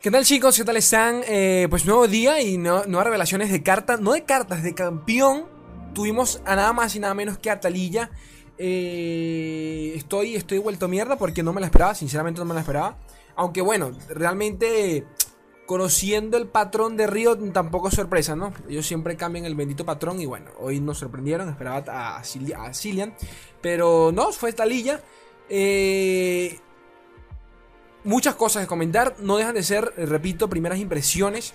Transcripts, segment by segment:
¿Qué tal chicos? ¿Qué tal están? Eh, pues nuevo día y nuevas revelaciones de cartas, no de cartas, de campeón. Tuvimos a nada más y nada menos que a Talilla. Eh, estoy, estoy vuelto mierda porque no me la esperaba, sinceramente no me la esperaba. Aunque bueno, realmente conociendo el patrón de Río tampoco es sorpresa, ¿no? Ellos siempre cambian el bendito patrón y bueno, hoy nos sorprendieron, esperaba a, Cillian. Pero no, fue Talilla. Eh, muchas cosas de comentar. No dejan de ser, eh, repito, primeras impresiones.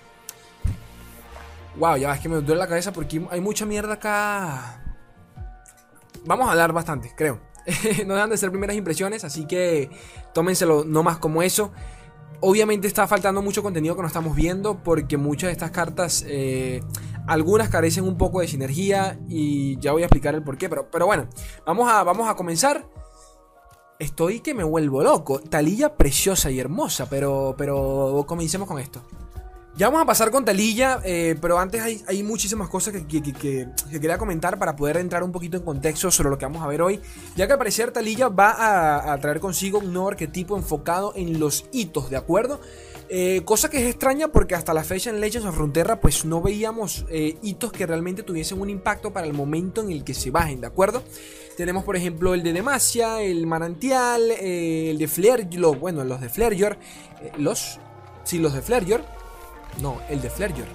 Wow, ya es que me duele la cabeza porque hay mucha mierda acá. Vamos a hablar bastante, creo. no dejan de ser primeras impresiones, así que tómenselo no más como eso. Obviamente está faltando mucho contenido que no estamos viendo porque muchas de estas cartas, eh, algunas carecen un poco de sinergia y ya voy a explicar el porqué. Pero, pero bueno, vamos a, vamos a comenzar estoy que me vuelvo loco. Talilla preciosa y hermosa, pero, pero comencemos con esto. Ya vamos a pasar con Talilla, eh, pero antes hay, muchísimas cosas que, quería comentar para poder entrar un poquito en contexto sobre lo que vamos a ver hoy. Ya que al parecer Talilla va a, traer consigo un nuevo arquetipo enfocado en los hitos, ¿de acuerdo? Eh, cosa que es extraña porque hasta la fecha en Legends of Frontera pues no veíamos eh, hitos que realmente tuviesen un impacto para el momento en el que se bajen, ¿de acuerdo? Tenemos, por ejemplo, el de Demacia, el Manantial, eh, el de Flair, bueno, los de Flareyor, eh, los, sí, los de Flareyor, no, el de Flareyor,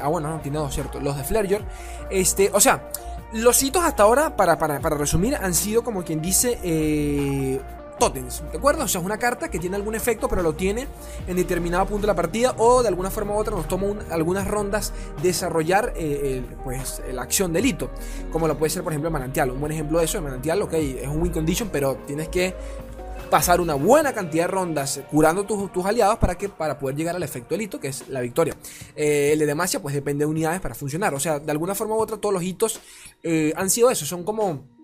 ah, bueno, no, tiene dos, cierto, los de Flareyor, este, o sea, los hitos hasta ahora, para, para, para resumir, han sido como quien dice, Totems, ¿de acuerdo? O sea, es una carta que tiene algún efecto, pero lo tiene en determinado punto de la partida o de alguna forma u otra nos toma algunas rondas desarrollar eh, pues, la acción del hito, como lo puede ser por ejemplo el manantial. Un buen ejemplo de eso, el manantial, ok, es un win condition, pero tienes que pasar una buena cantidad de rondas curando tus, tus aliados para, que, para poder llegar al efecto del hito, que es la victoria. Eh, el de Demacia, pues depende de unidades para funcionar. O sea, de alguna forma u otra, todos los hitos eh, han sido eso, son como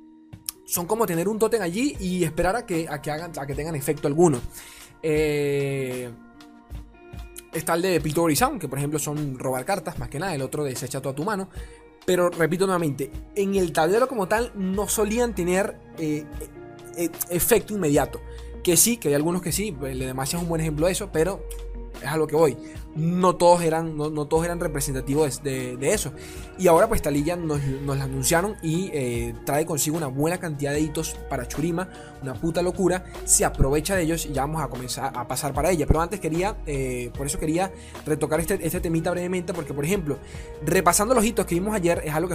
son como tener un totem allí y esperar a que, a que, hagan, a que tengan efecto alguno. Eh, está el de Pictory Sound, que por ejemplo son robar cartas, más que nada, el otro desecha toda tu mano. Pero repito nuevamente, en el tablero como tal no solían tener eh, eh, efecto inmediato. Que sí, que hay algunos que sí, el de Demacia es un buen ejemplo de eso, pero es a lo que voy no todos eran, no, todos eran representativos de, eso. Y ahora pues Talilla nos, nos la anunciaron y eh, trae consigo una buena cantidad de hitos para Churima, una puta locura, se aprovecha de ellos y ya vamos a comenzar a pasar para ella. Pero antes quería, eh, por eso quería retocar este, este temita brevemente, porque por ejemplo, repasando los hitos que vimos ayer, es algo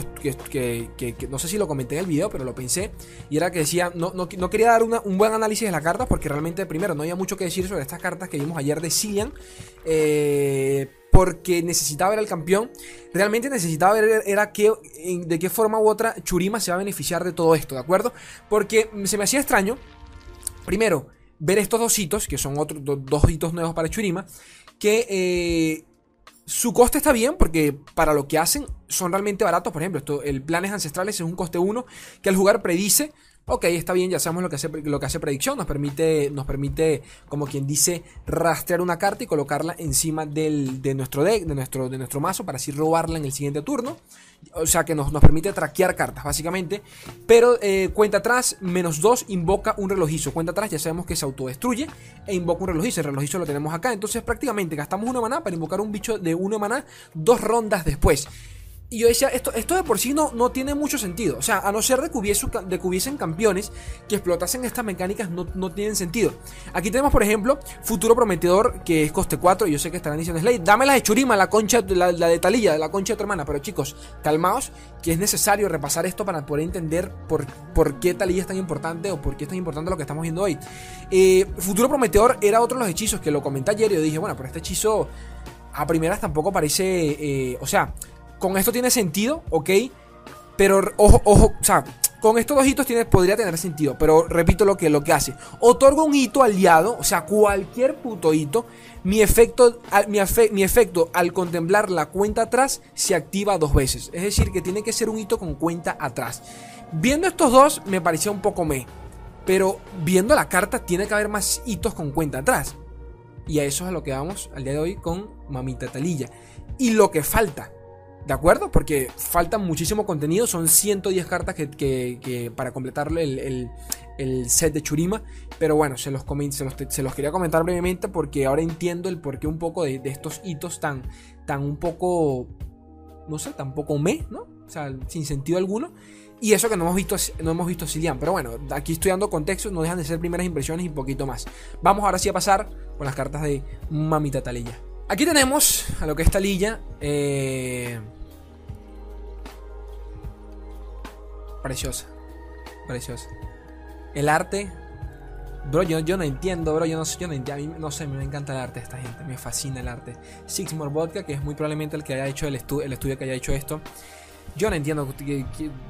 que, no sé si lo comenté en el video, pero lo pensé, y era que decía, no, no, quería dar un buen análisis de la carta, porque realmente primero no había mucho que decir sobre estas cartas que vimos ayer de Cillian. Eh, eh, porque necesitaba ver al campeón. Realmente necesitaba ver era que, de qué forma u otra Churima se va a beneficiar de todo esto, ¿de acuerdo? Porque se me hacía extraño, primero, ver estos dos hitos, que son otros dos hitos nuevos para Churima, que eh, su coste está bien porque para lo que hacen son realmente baratos. Por ejemplo, esto, el planes ancestrales es un coste 1 que al jugar predice Ok, está bien, ya sabemos lo que hace, predicción. Nos permite, nos permite, como quien dice, rastrear una carta y colocarla encima de nuestro deck, de nuestro, de nuestro mazo, para así robarla en el siguiente turno. O sea que nos, nos permite traquear cartas, básicamente. Pero eh, cuenta atrás, menos 2, invoca un relojizo. Cuenta atrás, ya sabemos que se autodestruye e invoca un relojizo. El relojizo lo tenemos acá. Entonces, prácticamente gastamos una maná para invocar un bicho de una maná dos rondas después. Y yo decía, esto, esto de por sí no, no tiene mucho sentido. O sea, a no ser de que, hubiesen campeones que explotasen estas mecánicas, no, no, tienen sentido. Aquí tenemos, por ejemplo, Futuro Prometedor, que es coste 4. Y yo sé que estarán diciendo, Slade, dame la de Churima, la concha, la, de Talilla, la concha de tu hermana. Pero chicos, calmaos, que es necesario repasar esto para poder entender por, por qué Talilla es tan importante o por qué es tan importante lo que estamos viendo hoy. Eh, Futuro Prometedor era otro de los hechizos que lo comenté ayer y yo dije, bueno, pero este hechizo a primeras tampoco parece. Eh, o sea, con esto tiene sentido, ok. Pero ojo, ojo, o sea, con estos dos hitos tiene, podría tener sentido. Pero repito lo que, lo que hace. Otorga un hito aliado, o sea, cualquier puto hito. Mi efecto, mi, mi efecto al contemplar la cuenta atrás se activa dos veces. Es decir, que tiene que ser un hito con cuenta atrás. Viendo estos dos me parecía un poco me. Pero viendo la carta tiene que haber más hitos con cuenta atrás. Y a eso es a lo que vamos al día de hoy con Mamita Talilla. Y lo que falta ¿De acuerdo? Porque falta muchísimo contenido. Son 110 cartas que, para completar el, set de Churima. Pero bueno, se los, se los, quería comentar brevemente porque ahora entiendo el porqué un poco de, estos hitos tan, tan un poco, no sé, tan poco me, ¿no? O sea, sin sentido alguno. Y eso que no hemos visto, no hemos visto Silian. Pero bueno, aquí estoy dando contexto, no dejan de ser primeras impresiones y poquito más. Vamos ahora sí a pasar con las cartas de Mamita Talilla. Aquí tenemos a lo que es Talilla. Eh, Preciosa. Preciosa. El arte. Bro, yo, no entiendo, bro. Yo no, yo no entiendo. no sé, me encanta el arte de esta gente. Me fascina el arte. Sixmore Vodka, que es muy probablemente el que haya hecho el, el estudio que haya hecho esto. Yo no entiendo,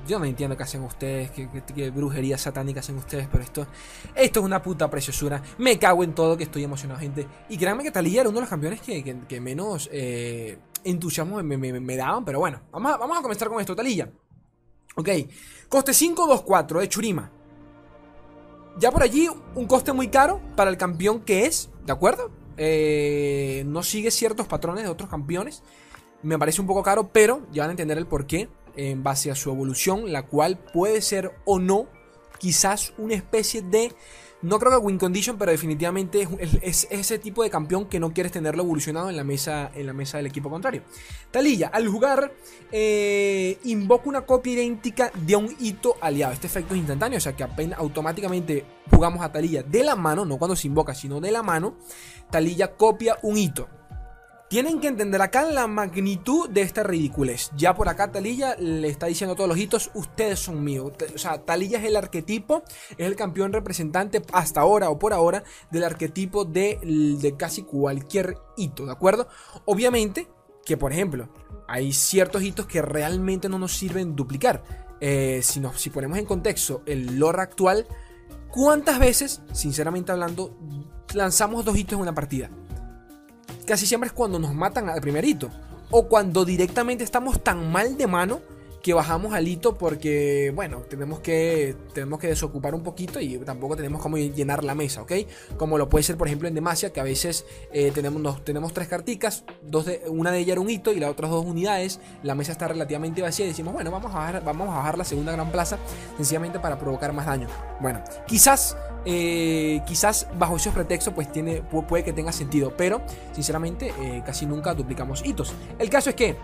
yo no entiendo qué hacen ustedes, qué, brujería satánica hacen ustedes, pero esto, esto es una puta preciosura. Me cago en todo que estoy emocionado, gente. Y créanme que Talía era uno de los campeones que, menos eh, entusiasmo me, daban, pero bueno, vamos a, vamos a comenzar con esto, Talilla. Ok, coste 524 de Churima. Ya por allí, un coste muy caro para el campeón que es, ¿de acuerdo? Eh, no sigue ciertos patrones de otros campeones. Me parece un poco caro, pero ya van a entender el porqué en base a su evolución, la cual puede ser o no quizás una especie de no creo que win condition, pero definitivamente es, ese tipo de campeón que no quieres tenerlo evolucionado en la mesa, en la mesa del equipo contrario. Talilla, al jugar, eh, invoca una copia idéntica de un hito aliado. Este efecto es instantáneo, o sea que apenas automáticamente jugamos a Talilla de la mano, no cuando se invoca, sino de la mano. Talilla copia un hito. Tienen que entender acá la magnitud de esta ridiculez. Ya por acá Talilla le está diciendo a todos los hitos, ustedes son míos. O sea, Talilla es el arquetipo, es el campeón representante hasta ahora o por ahora del arquetipo de, de casi cualquier hito, ¿de acuerdo? Obviamente que, por ejemplo, hay ciertos hitos que realmente no nos sirven duplicar. Eh, si, si ponemos en contexto el lore actual, ¿cuántas veces, sinceramente hablando, lanzamos dos hitos en una partida? Casi siempre es cuando nos matan al primerito. O cuando directamente estamos tan mal de mano que bajamos al hito porque, bueno, tenemos que, tenemos que desocupar un poquito y tampoco tenemos como llenar la mesa, ¿ok? Como lo puede ser, por ejemplo, en Demacia, que a veces eh, tenemos, tenemos tres carticas, una de ellas era un hito y las otras dos unidades, la mesa está relativamente vacía y decimos, bueno, vamos a bajar, vamos a bajar la segunda gran plaza sencillamente para provocar más daño. Bueno, quizás eh, quizás bajo esos pretextos pues tiene, puede que tenga sentido, pero sinceramente eh, casi nunca duplicamos hitos. El caso es que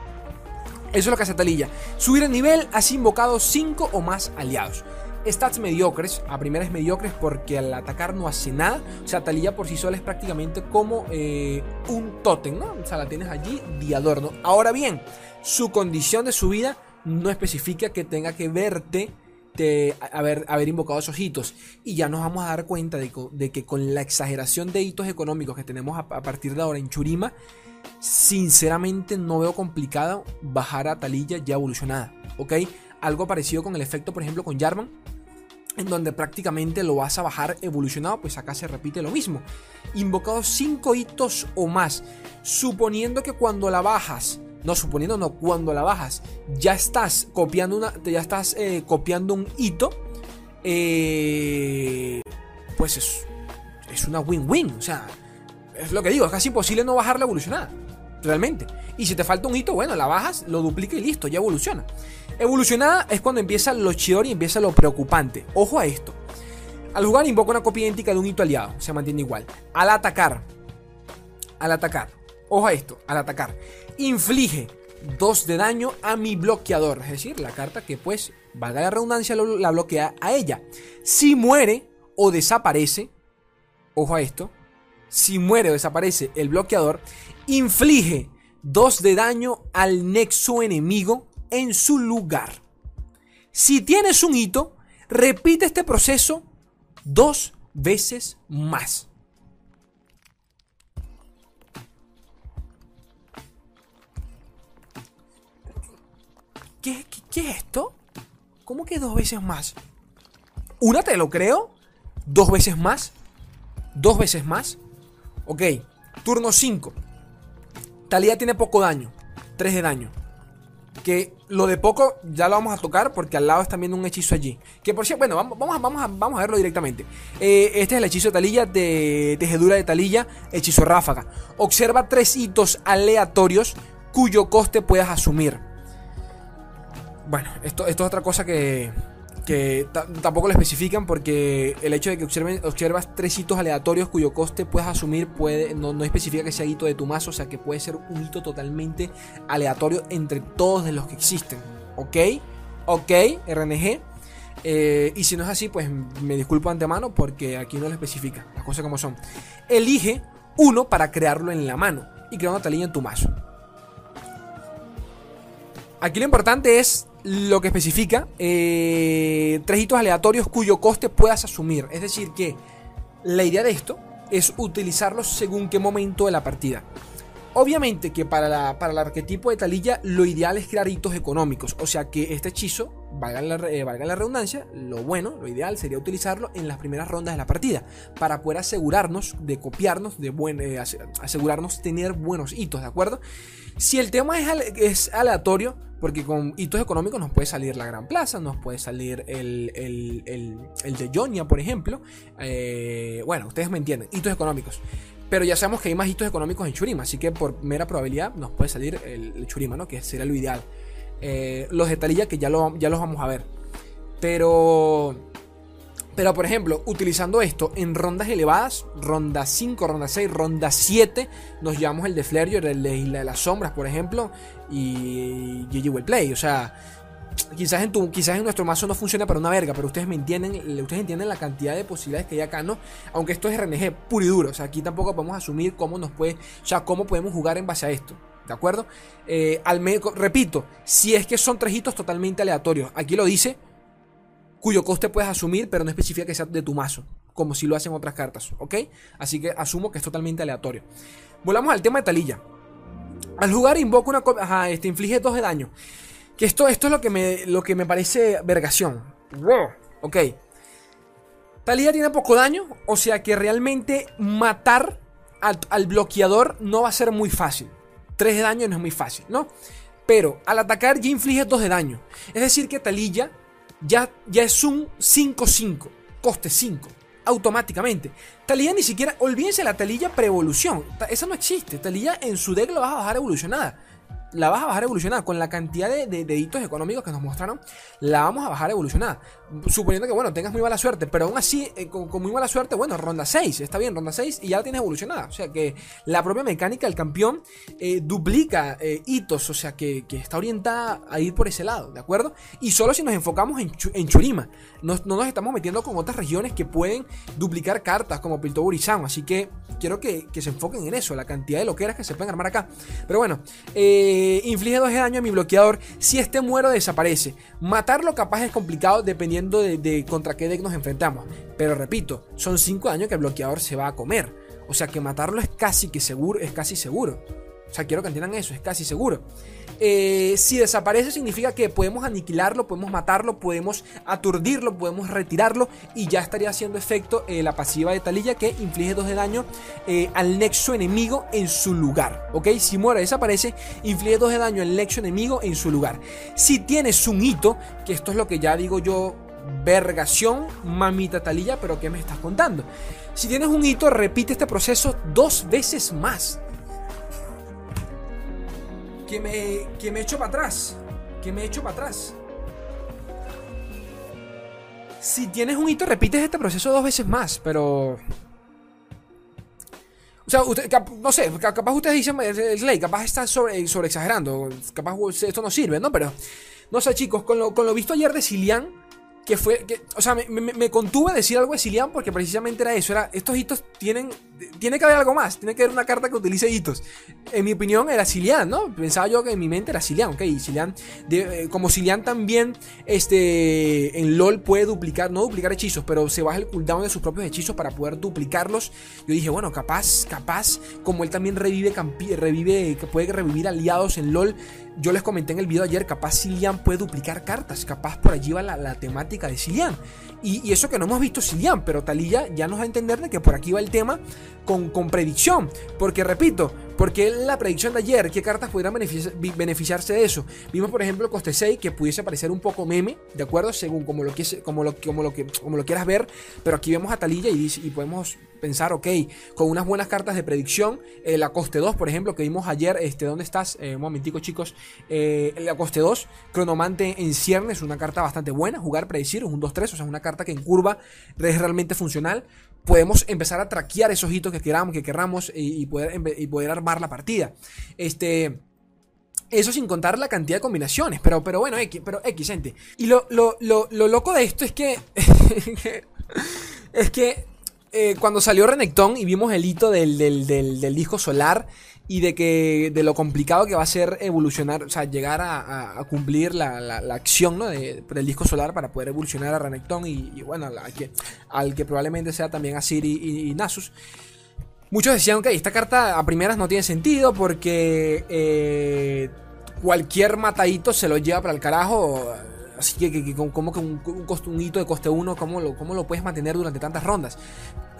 eso es lo que hace Talilla. Subir el nivel, has invocado 5 o más aliados. Stats mediocres, a primeras mediocres porque al atacar no hace nada. O sea, Talilla por sí sola es prácticamente como eh, un tótem, ¿no? O sea, la tienes allí de adorno. Ahora bien, su condición de subida no especifica que tenga que verte de haber, haber, invocado esos hitos. Y ya nos vamos a dar cuenta de, que con la exageración de hitos económicos que tenemos a, a, partir de ahora en Churima, sinceramente no veo complicado bajar a Talilla ya evolucionada, ¿ok? Algo parecido con el efecto, por ejemplo, con Jarvan, en donde prácticamente lo vas a bajar evolucionado, pues acá se repite lo mismo. Invocado 5 hitos o más, suponiendo que cuando la bajas, no suponiendo no, cuando la bajas, ya estás copiando una, ya estás eh, copiando un hito, eh, pues es, es una win-win, o sea, es lo que digo, es casi imposible no bajar la evolucionada. Realmente. Y si te falta un hito, bueno, la bajas, lo duplica y listo, ya evoluciona. Evolucionada es cuando empieza lo chior y empieza lo preocupante. Ojo a esto. Al jugar invoca una copia idéntica de un hito aliado. Se mantiene igual. Al atacar. Al atacar. Ojo a esto. Al atacar. Inflige 2 de daño a mi bloqueador. Es decir, la carta que pues, valga la redundancia, la bloquea a ella. Si muere o desaparece. Ojo a esto si muere o desaparece el bloqueador, inflige 2 de daño al nexo enemigo en su lugar. Si tienes un hito, repite este proceso dos veces más. ¿Qué, qué es esto? ¿Cómo que dos veces más? Una te lo creo, dos veces más, dos veces más. Ok, turno 5. Talía tiene poco daño. 3 de daño. Que lo de poco ya lo vamos a tocar porque al lado está viendo un hechizo allí. Que por cierto, bueno, vamos, vamos, a, vamos, a, verlo directamente. Eh, este es el hechizo de Talilla, de tejedura de Talilla, hechizo ráfaga. Observa tres hitos aleatorios cuyo coste puedas asumir. bueno, esto, esto es otra cosa que, que tampoco lo especifican porque el hecho de que observen, observas tres hitos aleatorios cuyo coste puedes asumir no, no especifica que sea hito de tu mazo, o sea que puede ser un hito totalmente aleatorio entre todos de los que existen. ¿Ok? ¿Ok? RNG. Eh, y si no es así, pues me disculpo antemano porque aquí no lo especifica, las cosas como son. Elige uno para crearlo en la mano y crea una talilla en tu mazo. Aquí lo importante es lo que especifica eh, tres hitos aleatorios cuyo coste puedas asumir. Es decir, que la idea de esto es utilizarlos según qué momento de la partida. Obviamente que para, para el arquetipo de talilla lo ideal es crear hitos económicos, o sea que este hechizo, valga la, eh, valga la redundancia, lo bueno, lo ideal sería utilizarlo en las primeras rondas de la partida, para poder asegurarnos de copiarnos, de buen, eh, asegurarnos tener buenos hitos, ¿de acuerdo? Si el tema es, es aleatorio, porque con hitos económicos nos puede salir la Gran Plaza, nos puede salir el, el, de Jonia, por ejemplo. Eh, bueno, ustedes me entienden, hitos económicos. Pero ya sabemos que hay más hitos económicos en Churima, así que por mera probabilidad nos puede salir el, Churima, ¿no? Que sería lo ideal. Eh, los de Talilla que ya, lo, los vamos a ver. Pero pero por ejemplo, utilizando esto en rondas elevadas, ronda 5, ronda 6, ronda 7, nos llevamos el de Flair, el de Isla de las Sombras, por ejemplo, y GG Will Play. O sea, quizás en, tu, quizás en nuestro mazo no funciona para una verga, pero ustedes me entienden, ustedes entienden la cantidad de posibilidades que hay acá, ¿no? Aunque esto es RNG puro y duro, o sea, aquí tampoco podemos asumir cómo nos puede, o cómo podemos jugar en base a esto. ¿De acuerdo? Eh, al repito, si es que son tres hitos totalmente aleatorios. Aquí lo dice, cuyo coste puedes asumir, pero no especifica que sea de tu mazo, como si lo hacen otras cartas, ¿ok? Así que asumo que es totalmente aleatorio. Volvamos al tema de Talilla. Al jugar invoca una copia, ajá, este inflige 2 de daño. Que esto, esto es lo que me, lo que me parece vergación. Ok. Talilla tiene poco daño, o sea que realmente matar al bloqueador no va a ser muy fácil. 3 de daño no es muy fácil, ¿no? Pero al atacar ya inflige 2 de daño. Es decir que Talilla ya, ya es un 5-5, coste 5, automáticamente. Talía ni siquiera, olvídense la talilla pre-evolución, esa no existe, Talía en su deck lo vas a bajar evolucionada la vas a bajar evolucionada. Con la cantidad de, deditos económicos que nos mostraron, la vamos a bajar evolucionada. Suponiendo que, bueno, tengas muy mala suerte, pero aún así, eh, con, muy mala suerte, bueno, ronda 6, está bien, ronda 6 y ya la tienes evolucionada. O sea que la propia mecánica del campeón eh, duplica eh, hitos, o sea que, está orientada a ir por ese lado, ¿de acuerdo? Y solo si nos enfocamos en, en Churima, no, nos estamos metiendo con otras regiones que pueden duplicar cartas, como Piltover Así que quiero que, que, se enfoquen en eso, la cantidad de loqueras que se pueden armar acá. Pero bueno, eh inflige 2 de daño a mi bloqueador. Si este muero, desaparece. Matarlo capaz es complicado dependiendo de, contra qué deck nos enfrentamos. Pero repito, son 5 daños que el bloqueador se va a comer. O sea que matarlo es casi que seguro, es casi seguro. O sea, quiero que entiendan eso, es casi seguro. Eh, si desaparece significa que podemos aniquilarlo, podemos matarlo, podemos aturdirlo, podemos retirarlo y ya estaría haciendo efecto eh, la pasiva de Talilla que inflige 2 de daño eh, al nexo enemigo en su lugar. ¿Ok? Si muere desaparece, inflige 2 de daño al nexo enemigo en su lugar. Si tienes un hito, que esto es lo que ya digo yo, vergación, mamita Talilla, pero ¿qué me estás contando? Si tienes un hito, repite este proceso dos veces más que me, que me echo para atrás. Que me echo para atrás. Si tienes un hito, repites este proceso dos veces más, pero... O sea, usted, no sé, capaz ustedes dicen, Slay, capaz está sobre, sobre exagerando, capaz esto no sirve, ¿no? Pero, no sé, chicos, con lo, con lo visto ayer de Silian, que fue, que, o sea, me, contuve a decir algo de Silian porque precisamente era eso, era, estos hitos tienen, tiene que haber algo más, tiene que haber una carta que utilice hitos. En mi opinión era Silian, ¿no? Pensaba yo que en mi mente era Silian, ok, Silian, eh, como Silian también, este, en LOL puede duplicar, no duplicar hechizos, pero se baja el cooldown de sus propios hechizos para poder duplicarlos. Yo dije, bueno, capaz, capaz, como él también revive, revive, puede revivir aliados en LOL, yo les comenté en el video ayer, capaz Silian puede duplicar cartas, capaz por allí va la, temática de Silian. Y, eso que no hemos visto Silian, pero Talilla ya nos va a entender de que por aquí va el tema con, con predicción. Porque repito, porque la predicción de ayer, ¿qué cartas podrían beneficiarse de eso? Vimos, por ejemplo, coste 6, que pudiese parecer un poco meme, ¿de acuerdo? Según como lo, que, como lo, que, lo quieras ver. Pero aquí vemos a Talilla y, y podemos pensar, ok, con unas buenas cartas de predicción, eh, la coste 2, por ejemplo, que vimos ayer, este, ¿dónde estás? Eh, un momentico, chicos. Eh, la coste 2, Cronomante en ciernes, una carta bastante buena, jugar, predecir, un 2-3, o sea, una carta que en curva es realmente funcional. Podemos empezar a traquear esos hitos que queramos, que queramos y, poder, y poder armar la partida. Este... Eso sin contar la cantidad de combinaciones. Pero, pero bueno, X, pero X, gente. Y lo, lo, lo, lo loco de esto es que. es que eh, cuando salió Renekton y vimos el hito del, del, disco solar y de que de lo complicado que va a ser evolucionar, o sea, llegar a, cumplir la, la, acción ¿no? del disco solar para poder evolucionar a Renekton y, bueno, al que, al que probablemente sea también a Siri y, Nasus. Muchos decían que esta carta a primeras no tiene sentido porque eh, cualquier matadito se lo lleva para el carajo. Así que, como que un, un, hito de coste 1, ¿cómo lo, ¿cómo lo puedes mantener durante tantas rondas?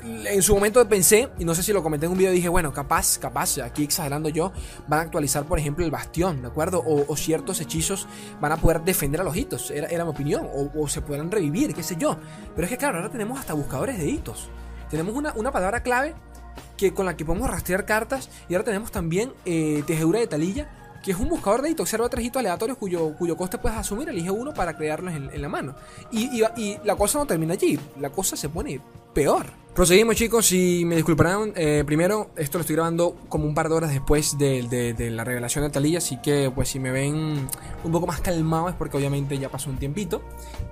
En su momento pensé, y no sé si lo comenté en un video, dije, bueno, capaz, capaz, aquí exagerando yo, van a actualizar, por ejemplo, el bastión, ¿de acuerdo? O, ciertos hechizos van a poder defender a los hitos, era, era mi opinión, o, se podrán revivir, qué sé yo. Pero es que, claro, ahora tenemos hasta buscadores de hitos. Tenemos una, una palabra clave que, con la que podemos rastrear cartas, y ahora tenemos también eh, tejedura de talilla que es un buscador de hitos. Observa tres hitos aleatorios cuyo, cuyo coste puedes asumir, elige uno para crearlos en, la mano. Y, y, la cosa no termina allí, la cosa se pone peor. Proseguimos chicos y me disculparán, eh, primero esto lo estoy grabando como un par de horas después de, la revelación de Talía, así que pues si me ven un poco más calmado es porque obviamente ya pasó un tiempito,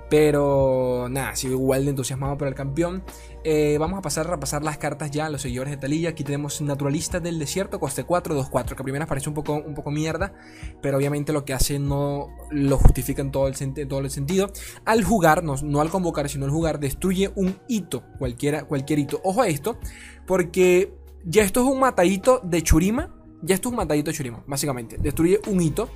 pero nada, sigo igual de entusiasmado por el campeón. Eh, vamos a pasar a repasar las cartas ya a los seguidores de Talilla. Aquí tenemos Naturalista del Desierto, coste 4, 2, 4, que a primeras parece un poco, un poco mierda, pero obviamente lo que hace no lo justifica en todo el, todo el sentido. Al jugar, no, no, al convocar, sino al jugar, destruye un hito, cualquiera, cualquier Ojo a esto, porque ya esto es un matadito de Churima. Ya esto es un matadito de Churima, básicamente. Destruye un hito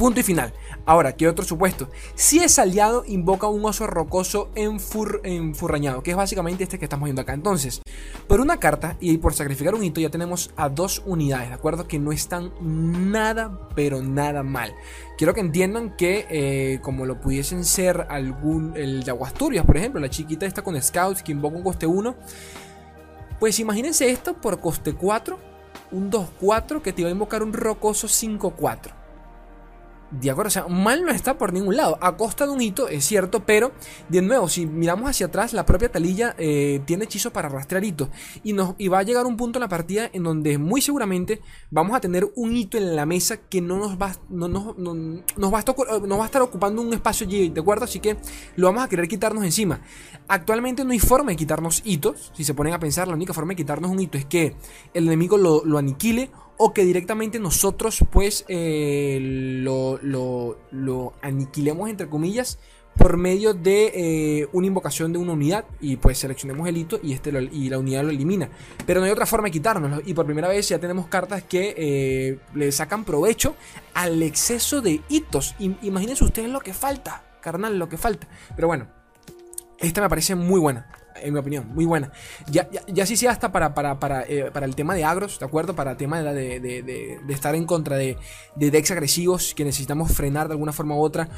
Punto y final. Ahora, ¿qué otro supuesto? Si es aliado, invoca un oso rocoso enfurrañado, que es básicamente este que estamos viendo acá. Entonces, por una carta y por sacrificar un hito, ya tenemos a dos unidades, ¿de acuerdo? Que no están nada, pero nada mal. Quiero que entiendan que, eh, como lo pudiesen ser algún. El de Aguasturias, por ejemplo, la chiquita esta con Scouts que invoca un coste 1. Pues imagínense esto por coste 4, un 2-4 que te va a invocar un rocoso 5-4. De acuerdo, o sea, mal no está por ningún lado. A costa de un hito, es cierto, pero de nuevo, si miramos hacia atrás, la propia talilla eh, tiene hechizo para rastrear hitos. Y, nos, y va a llegar un punto en la partida en donde muy seguramente vamos a tener un hito en la mesa que no nos va, no, no, nos va, a, estar, va a estar ocupando un espacio allí, ¿de acuerdo? Así que lo vamos a querer quitarnos encima. Actualmente no hay forma de quitarnos hitos. Si se ponen a pensar, la única forma de quitarnos un hito es que el enemigo lo, lo aniquile o que directamente nosotros pues eh, lo, lo, aniquilemos entre comillas por medio de eh, una invocación de una unidad y pues seleccionemos el hito y, este y la unidad lo elimina. Pero no hay otra forma de quitárnoslo y por primera vez ya tenemos cartas que eh, le sacan provecho al exceso de hitos. imagínense ustedes lo que falta, carnal, lo que falta. Pero bueno, esta me parece muy buena en mi opinión, muy buena. Ya, ya, sí sea hasta para, para, para, eh, para, el tema de agros, ¿de acuerdo? Para el tema de, de, de, estar en contra de, decks agresivos que necesitamos frenar de alguna forma u otra.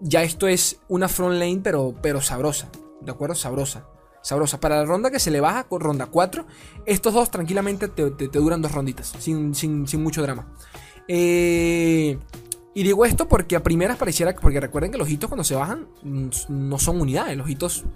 Ya esto es una front lane, pero, pero sabrosa, ¿de acuerdo? Sabrosa. Sabrosa. Para la ronda que se le baja, ronda 4, estos dos tranquilamente te, te, duran dos ronditas, sin, sin, sin mucho drama. Eh, y digo esto porque a primeras pareciera, porque recuerden que los hitos cuando se bajan mm, no son unidades, los hitos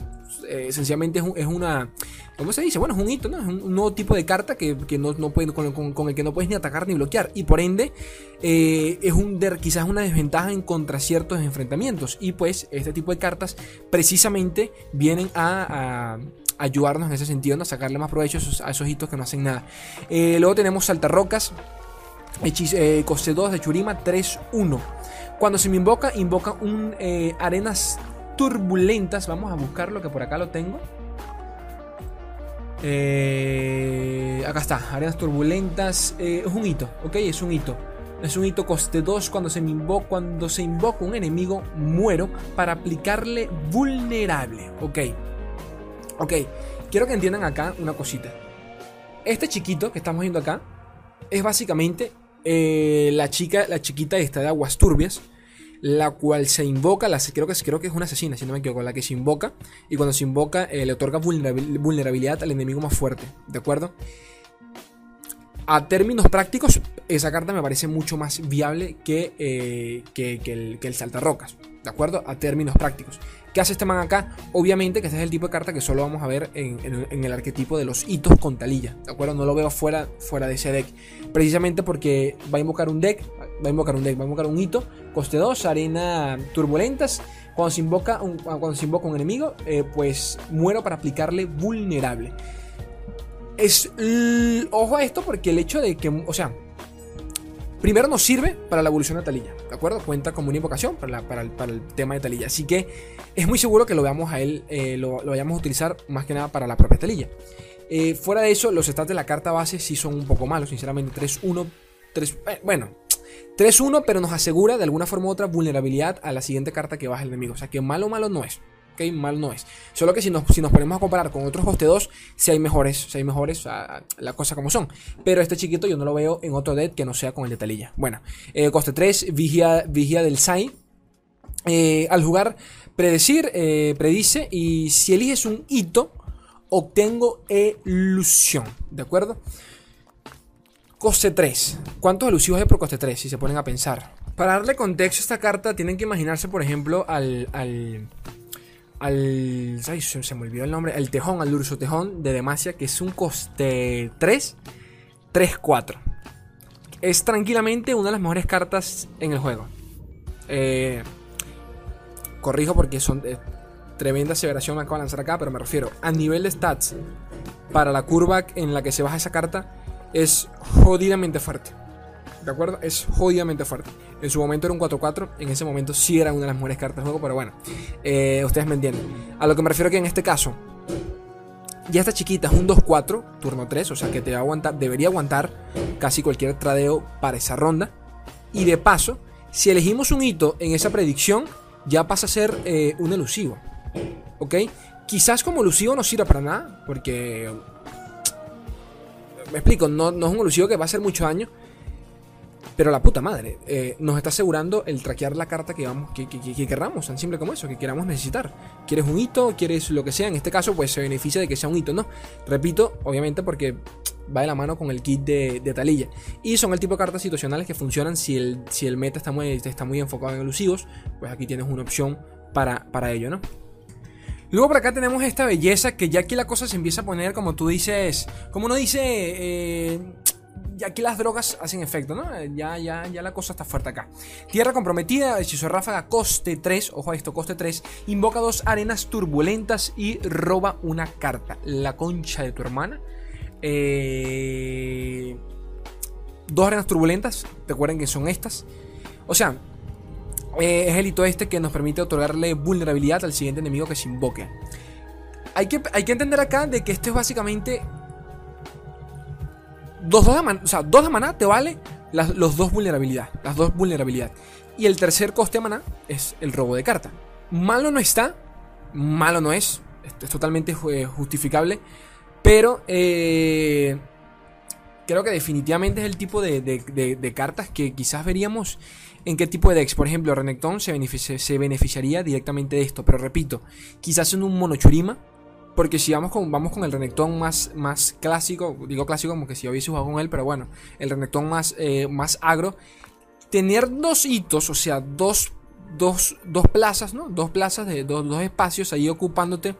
eh, esencialmente es, una, ¿cómo se dice? Bueno, es un hito, ¿no? Es un, nuevo tipo de carta que, no, no puede, con, el que no puedes ni atacar ni bloquear. Y por ende, eh, es un, quizás una desventaja en contra ciertos enfrentamientos. Y pues este tipo de cartas precisamente vienen a, ayudarnos en ese sentido, a sacarle más provecho a esos, hitos que no hacen nada. Eh, luego tenemos saltarrocas eh, coste 2 de Churima 3-1. Cuando se me invoca, invoca un eh, arenas turbulentas. Vamos a buscarlo que por acá lo tengo. Eh, acá está, arenas turbulentas. es un hito, ok, es un hito. Es un hito coste 2 cuando se me cuando se invoca un enemigo, muero para aplicarle vulnerable. Ok. Ok. Quiero que entiendan acá una cosita. Este chiquito que estamos viendo acá es básicamente eh, la chica, la chiquita esta de aguas turbias. la cual se invoca, la, creo, que, creo que es una asesina, si no me equivoco, la que se invoca, y cuando se invoca eh, le otorga vulnerabilidad al enemigo más fuerte, ¿de acuerdo? A términos prácticos, esa carta me parece mucho más viable que, eh, que, el, que el saltarrocas, ¿de acuerdo? A términos prácticos. ¿Qué hace este man acá? Obviamente que este es el tipo de carta que solo vamos a ver en, el arquetipo de los hitos con talilla, ¿de acuerdo? No lo veo fuera, fuera de ese deck. Precisamente porque va a invocar un deck, va a invocar un deck, va a invocar un hito, coste 2, arena turbulentas. Cuando se invoca un, cuando se invoca un enemigo, eh, pues muero para aplicarle vulnerable. Es. Ojo a esto porque el hecho de que. O sea, Primero nos sirve para la evolución de Talilla, ¿de acuerdo? Cuenta como una invocación para, el, tema de Talilla. Así que es muy seguro que lo veamos a él, eh, lo, vayamos a utilizar más que nada para la propia Talilla. Eh, fuera de eso, los stats de la carta base sí son un poco malos, sinceramente. 3-1, 3, eh, bueno, 3-1, pero nos asegura de alguna forma u otra vulnerabilidad a la siguiente carta que baja el enemigo. O sea que malo, malo no es mal no es. Solo que si nos, si nos ponemos a comparar con otros coste 2, si hay mejores, si hay mejores, la cosa como son. Pero este chiquito yo no lo veo en otro deck que no sea con el de Talilla. Bueno, eh, coste 3, vigia, vigia del Sai. Eh, al jugar, predecir, eh, predice. Y si eliges un hito, obtengo ilusión. ¿De acuerdo? Coste 3. ¿Cuántos elusivos hay por coste 3? Si se ponen a pensar. Para darle contexto a esta carta, tienen que imaginarse, por ejemplo, al. Ay, se, me olvidó el nombre. El tejón, al Urso Tejón de Demacia, que es un coste 3, 3, 4. Es tranquilamente una de las mejores cartas en el juego. Eh, corrijo porque son de tremenda aseveración me acabo de lanzar acá, pero me refiero a nivel de stats para la curva en la que se baja esa carta es jodidamente fuerte. ¿De acuerdo? Es jodidamente fuerte. En su momento era un 4-4, en ese momento sí era una de las mejores cartas del juego, pero bueno, eh, ustedes me entienden. A lo que me refiero que en este caso, ya está chiquita, es un 2-4, turno 3, o sea que te va a aguantar, debería aguantar casi cualquier tradeo para esa ronda. Y de paso, si elegimos un hito en esa predicción, ya pasa a ser eh, un elusivo. ¿Ok? Quizás como elusivo no sirva para nada, porque... Me explico, no, no es un elusivo que va a hacer mucho daño, pero la puta madre, eh, nos está asegurando el traquear la carta que, vamos, que, que, queramos, tan simple como eso, que queramos necesitar. ¿Quieres un hito? ¿Quieres lo que sea? En este caso, pues se beneficia de que sea un hito, ¿no? Repito, obviamente porque va de la mano con el kit de, talilla. Y son el tipo de cartas situacionales que funcionan si el, si el meta está muy, está muy enfocado en elusivos, pues aquí tienes una opción para, para ello, ¿no? Luego por acá tenemos esta belleza que ya aquí la cosa se empieza a poner como tú dices, como uno dice, eh, aquí las drogas hacen efecto, ¿no? Ya, ya, ya la cosa está fuerte acá. Tierra comprometida, hechizo ráfaga, coste 3, ojo a esto, coste 3, invoca dos arenas turbulentas y roba una carta. La concha de tu hermana. Eh, dos arenas turbulentas, recuerden que son estas. O sea, eh, es el hito este que nos permite otorgarle vulnerabilidad al siguiente enemigo que se invoque. Hay que, hay que entender acá de que esto es básicamente Dos, de maná, o sea, dos te vale las los dos vulnerabilidad. Las dos vulnerabilidad. Y el tercer coste de maná es el robo de carta. Malo no está. Malo no es. Es, totalmente justificable. Pero eh, creo que definitivamente es el tipo de, cartas que quizás veríamos en qué tipo de decks. Por ejemplo, Renekton se, se beneficiaría directamente de esto. Pero repito, quizás en un Monochurima porque si vamos con, vamos con el Renekton más, más clásico, digo clásico como que si hubiese jugado con él, pero bueno, el Renekton más, eh, más agro, tener dos hitos, o sea, dos, dos, dos plazas, ¿no? Dos plazas de dos, dos espacios ahí ocupándote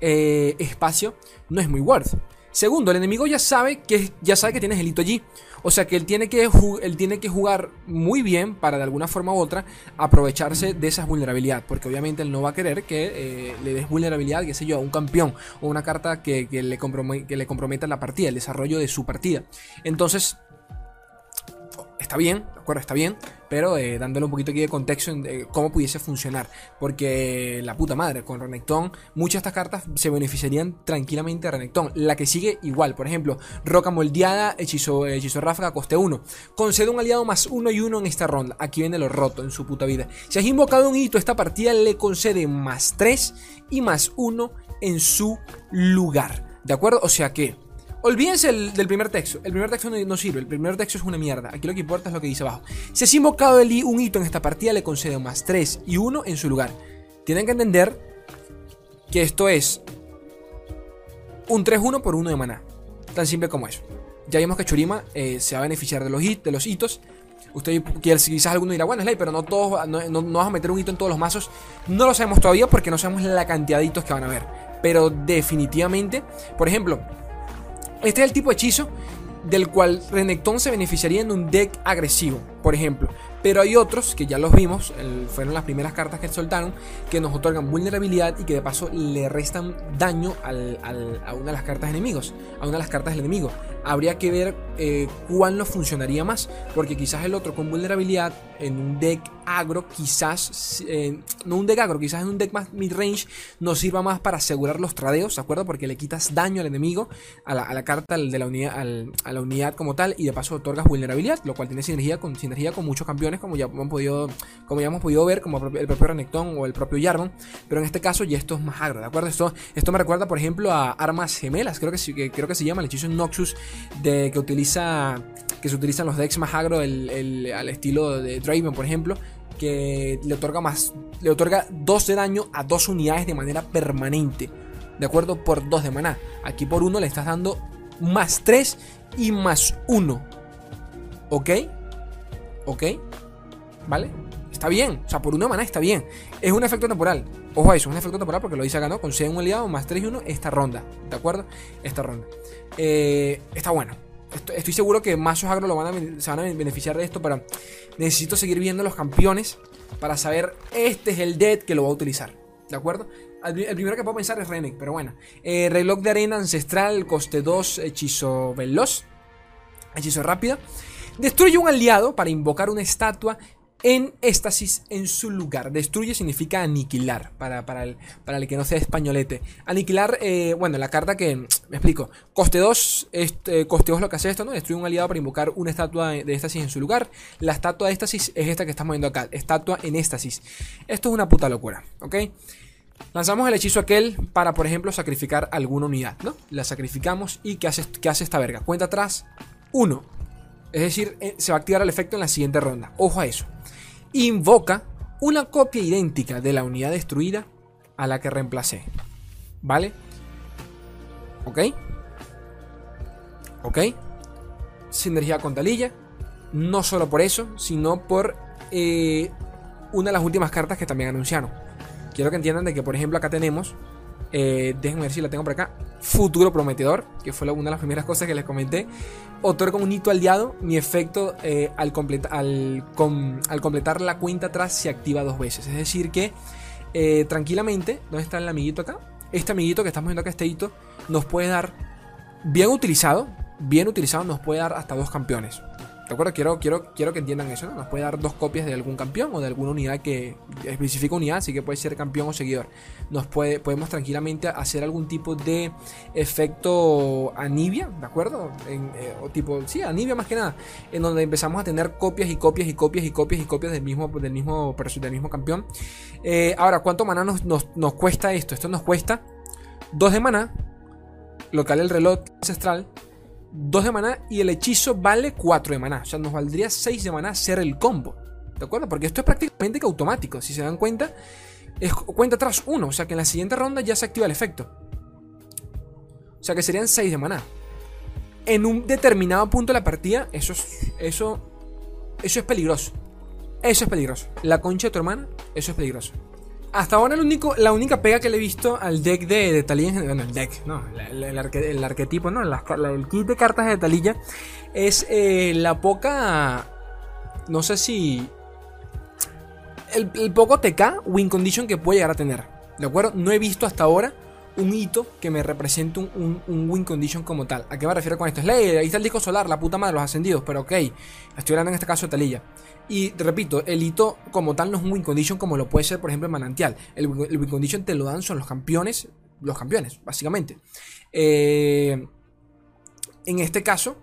eh, espacio, no es muy worth. Segundo, el enemigo ya sabe que, ya sabe que tienes el hito allí. O sea que él tiene que, él tiene que jugar muy bien para de alguna forma u otra aprovecharse de esa vulnerabilidad. Porque obviamente él no va a querer que eh, le des vulnerabilidad, qué sé yo, a un campeón o una carta que, le que le comprometa la partida, el desarrollo de su partida. Entonces, está bien, ¿de acuerdo? Está bien, pero eh, dándole un poquito aquí de contexto en eh, cómo pudiese funcionar. Porque la puta madre, con Renekton, muchas de estas cartas se beneficiarían tranquilamente de Renekton. La que sigue igual, por ejemplo, Roca Moldeada, Hechizo, hechizo Ráfaga, coste 1. Concede un aliado más 1 y 1 en esta ronda. Aquí viene lo roto en su puta vida. Si has invocado un hito, esta partida le concede más 3 y más 1 en su lugar. ¿De acuerdo? O sea que Olvídense del primer texto. El primer texto no, sirve. El primer texto es una mierda. Aquí lo que importa es lo que dice abajo. Si has invocado el, un hito en esta partida, le concedo más 3 y 1 en su lugar. Tienen que entender que esto es un 3-1 por 1 de maná. Tan simple como eso. Ya vimos que Churima eh, se va a beneficiar de los, hit, de los hitos. Usted quizás alguno dirá, bueno, Slay, pero no todos, no, no, vas a meter un hito en todos los mazos. No lo sabemos todavía porque no sabemos la cantidad de hitos que van a haber. Pero definitivamente, por ejemplo, este es el tipo de hechizo del cual Renekton se beneficiaría en un deck agresivo, por ejemplo. Pero hay otros que ya los vimos, fueron las primeras cartas que soltaron, que nos otorgan vulnerabilidad y que de paso le restan daño a una de las cartas enemigos, a una de las cartas del enemigo. Habría que ver eh, cuál nos funcionaría más, porque quizás el otro con vulnerabilidad en un deck agro, quizás, eh, no un deck agro, quizás en un deck más mid-range, nos sirva más para asegurar los tradeos, ¿de acuerdo? Porque le quitas daño al enemigo, a la, carta de la unidad, a la unidad como tal, y de paso otorgas vulnerabilidad, lo cual tiene sinergia con, sinergia con muchos campeones como ya hemos podido, como ya hemos podido ver, como el propio Renekton o el propio Jarvan. Pero en este caso ya esto es más agro, ¿de acuerdo? Esto, esto me recuerda, por ejemplo, a armas gemelas. Creo que, creo que se llama el hechizo Noxus de, que utiliza que se utilizan los decks más agro el, al estilo de Draven, por ejemplo que le otorga más le otorga 2 de daño a dos unidades de manera permanente de acuerdo por 2 de maná aquí por 1 le estás dando más 3 y más 1 ok ok ¿vale? Está bien, o sea, por una mana está bien. Es un efecto temporal. Ojo a eso, es un efecto temporal porque lo dice acá, ¿no? Consigue un aliado más 3 y 1 esta ronda, ¿de acuerdo? Esta ronda. Eh, está bueno. Estoy seguro que Mazos Agro lo van a, se van a beneficiar de esto, pero necesito seguir viendo los campeones para saber este es el dead que lo va a utilizar, ¿de acuerdo? El primero que puedo pensar es Renek, pero bueno. Eh, reloj de arena ancestral, coste 2, hechizo veloz, hechizo rápido. Destruye un aliado para invocar una estatua en éxtasis en su lugar. Destruye significa aniquilar, para, para, el, para el que no sea españolete. Aniquilar, eh, bueno, la carta que, me explico, coste 2, este, coste 2 lo que hace esto, ¿no? Destruye un aliado para invocar una estatua de éxtasis en su lugar. La estatua de éxtasis es esta que estamos viendo acá, estatua en éxtasis. Esto es una puta locura, ¿ok? Lanzamos el hechizo aquel para, por ejemplo, sacrificar alguna unidad, ¿no? La sacrificamos y ¿qué hace, qué hace esta verga? Cuenta atrás, 1. Es decir, eh, se va a activar el efecto en la siguiente ronda. Ojo a eso. Invoca una copia idéntica de la unidad destruida a la que reemplacé. ¿Vale? ¿Ok? ¿Ok? Sinergia con talilla. No solo por eso, sino por eh, una de las últimas cartas que también anunciaron. Quiero que entiendan de que, por ejemplo, acá tenemos eh, déjenme ver si la tengo por acá. Futuro prometedor, que fue una de las primeras cosas que les comenté. Otorga un hito aliado. Mi efecto eh, al, al, al, completar la cuenta atrás se activa dos veces. Es decir, que eh, tranquilamente, ¿dónde está el amiguito acá? Este amiguito que estamos viendo acá, este hito, nos puede dar, bien utilizado, bien utilizado, nos puede dar hasta dos campeones. ¿De acuerdo? Quiero, quiero, quiero que entiendan eso, ¿no? Nos puede dar dos copias de algún campeón o de alguna unidad que especifica unidad, así que puede ser campeón o seguidor. Nos puede, podemos tranquilamente hacer algún tipo de efecto anivia, ¿de acuerdo? Eh, o tipo, sí, anivia más que nada, en donde empezamos a tener copias y copias y copias y copias y copias del mismo, del mismo, del mismo campeón. Eh, ahora, ¿cuánto maná nos, nos cuesta esto? Esto nos cuesta 2 de maná, local el reloj ancestral 2 de maná y el hechizo vale 4 de maná. O sea, nos valdría 6 de maná hacer el combo. ¿De acuerdo? Porque esto es prácticamente que automático. Si se dan cuenta, cuenta atrás 1. O sea que en la siguiente ronda ya se activa el efecto. O sea que serían 6 de maná. En un determinado punto de la partida, eso es, eso, eso es peligroso. Eso es peligroso. La concha de tu hermana, eso es peligroso. Hasta ahora el la única pega que le he visto al deck de, Talilla, bueno, el deck, no, el, arquetipo, ¿no? el kit de cartas de Talilla es eh, la poca, no sé si, el, poco TK win condition que puede llegar a tener, ¿de acuerdo? No he visto hasta ahora un hito que me represente un, win condition como tal. ¿A qué me refiero con esto? Es ley, ahí está el disco solar, la puta madre, los ascendidos, pero ok, estoy hablando en este caso de Talilla. Y repito, el hito como tal no es un win condition como lo puede ser, por ejemplo, el manantial. El, win condition te lo dan son los campeones, los campeones, básicamente. Eh, en este caso,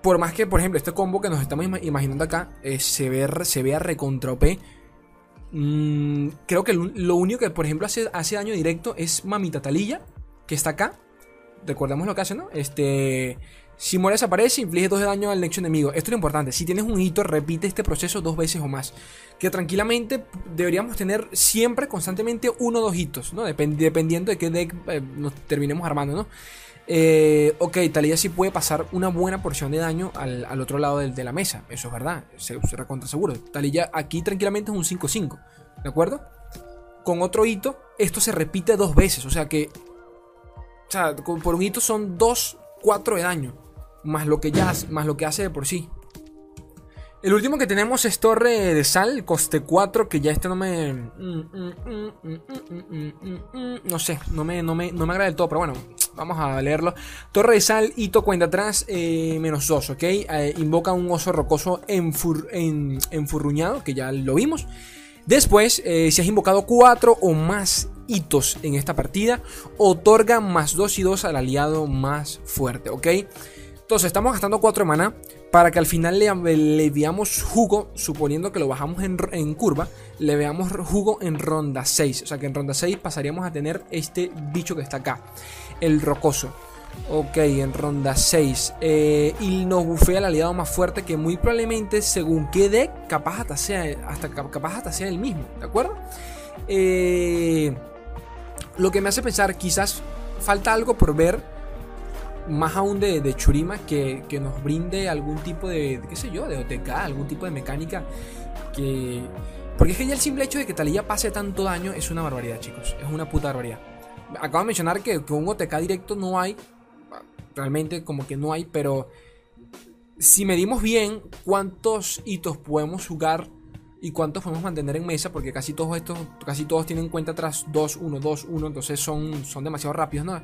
por más que, por ejemplo, este combo que nos estamos imaginando acá eh, se, ve, se vea recontra OP, mm, creo que lo único que, por ejemplo, hace, hace daño directo es Mamita Talilla, que está acá. recordemos lo que hace, ¿no? Este. Si muere desaparece, inflige 2 de daño al nexo enemigo. Esto es lo importante. Si tienes un hito, repite este proceso dos veces o más. Que tranquilamente deberíamos tener siempre, constantemente, uno o dos hitos, ¿no? dependiendo de qué deck eh, nos terminemos armando, ¿no? Eh, ok, Talía sí puede pasar una buena porción de daño al, otro lado de, la mesa. Eso es verdad. Se, se recontra seguro. Talía aquí tranquilamente es un 5-5. ¿De acuerdo? Con otro hito, esto se repite dos veces. O sea que. O sea, por un hito son 2, 4 de daño más lo que ya más lo que hace de por sí. El último que tenemos es Torre de Sal, coste 4, que ya este no me... No sé, no me, no me, no me agrada del todo, pero bueno, vamos a leerlo. Torre de Sal, hito cuenta atrás, menos 2, ¿ok? invoca un oso rocoso enfur, en, enfurruñado, que ya lo vimos. Después, si has invocado 4 o más hitos en esta partida, otorga más 2 y 2 al aliado más fuerte, ¿ok? Entonces estamos gastando 4 mana para que al final le, veamos jugo, suponiendo que lo bajamos en, curva, le veamos jugo en ronda 6. O sea que en ronda 6 pasaríamos a tener este bicho que está acá, el rocoso. Ok, en ronda 6. Eh, y nos bufea el aliado más fuerte que muy probablemente, según qué deck, capaz hasta sea, hasta, capaz hasta sea el mismo, ¿de acuerdo? Eh, lo que me hace pensar, quizás falta algo por ver más aún de, Churima que, nos brinde algún tipo de, qué sé yo, de OTK, algún tipo de mecánica que... Porque es que ya el simple hecho de que Talía pase tanto daño es una barbaridad, chicos. Es una puta barbaridad. Acabo de mencionar que, que un OTK directo no hay. Realmente como que no hay, pero... Si medimos bien cuántos hitos podemos jugar y cuántos podemos mantener en mesa, porque casi todos estos, casi todos tienen cuenta atrás 2, 1, 2, 1, entonces son, son demasiado rápidos, ¿no?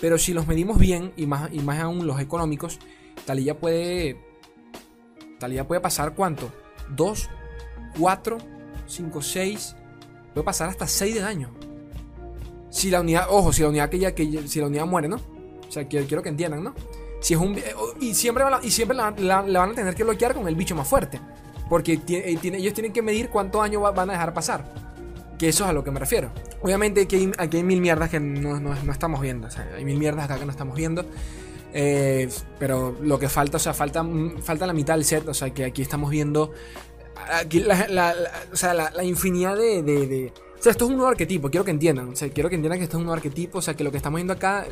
Pero si los medimos bien, y más, y más aún los económicos, Talía puede. Talía puede pasar cuánto? 2, 4, 5, 6. Puede pasar hasta 6 de daño. Si la unidad, ojo, si la unidad que ya, que si la unidad muere, ¿no? O sea, quiero, quiero que entiendan, ¿no? Si es un, y siempre, y siempre la, van a tener que bloquear con el bicho más fuerte. Porque eh, ellos tienen que medir cuánto daño van a dejar pasar. Que eso es a lo que me refiero. Obviamente aquí hay, mil mierdas que no, estamos viendo. O sea, hay mil mierdas acá que no estamos viendo. Eh, pero lo que falta, o sea, falta, mm, falta la mitad del set. O sea, que aquí estamos viendo. Aquí la, o sea, la, infinidad de, O sea, esto es un nuevo arquetipo, quiero que entiendan. O sea, quiero que entiendan que esto es un nuevo arquetipo. O sea, que lo que estamos viendo acá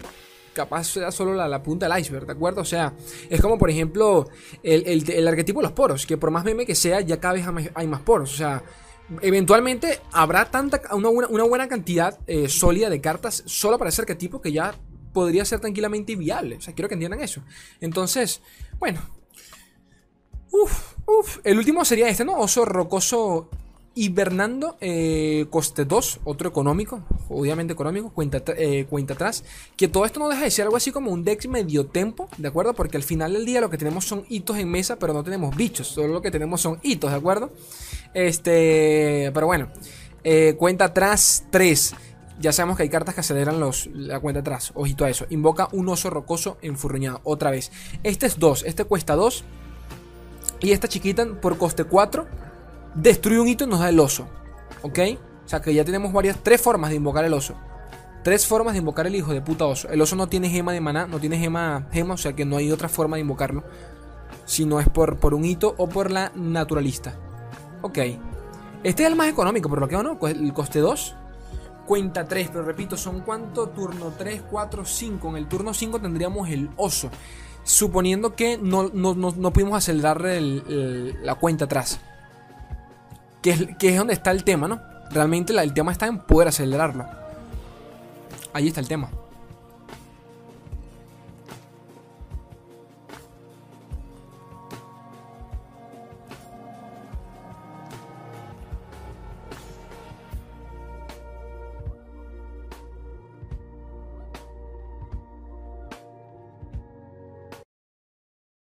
capaz sea solo la, punta del iceberg, ¿de acuerdo? O sea, es como por ejemplo el, el, arquetipo de los poros, que por más meme que sea, ya cada vez hay más poros. O sea, eventualmente habrá tanta, una, buena, cantidad eh, sólida de cartas solo para ese arquetipo que ya podría ser tranquilamente viable. O sea, quiero que entiendan eso. Entonces, bueno. Uf, uf. El último sería este, ¿no? Oso rocoso y eh, coste 2, otro económico, obviamente económico, cuenta, eh, cuenta atrás. Que todo esto no deja de ser algo así como un deck medio tempo, ¿de acuerdo? Porque al final del día lo que tenemos son hitos en mesa, pero no tenemos bichos, solo lo que tenemos son hitos, ¿de acuerdo? Este, pero bueno, eh, cuenta atrás 3. Ya sabemos que hay cartas que aceleran los, la cuenta atrás. Ojito a eso. Invoca un oso rocoso enfurruñado. Otra vez. Este es 2. Este cuesta 2. Y esta chiquita por coste 4 Destruye un hito nos da el oso. ¿Ok? O sea que ya tenemos varias, tres formas de invocar el oso. Tres formas de invocar el hijo de puta oso. El oso no tiene gema de maná, no tiene gema, gema, o sea que no hay otra forma de invocarlo. Si no es por, por un hito o por la naturalista. Ok. Este es el más económico, por lo que o no. El coste 2. Cuenta 3, pero repito, ¿son cuánto? Turno 3, 4, 5. En el turno 5 tendríamos el oso. Suponiendo que no, no, pudimos acelerar la cuenta atrás que es, donde está el tema, ¿no? Realmente el tema está en poder acelerarlo. Ahí está el tema.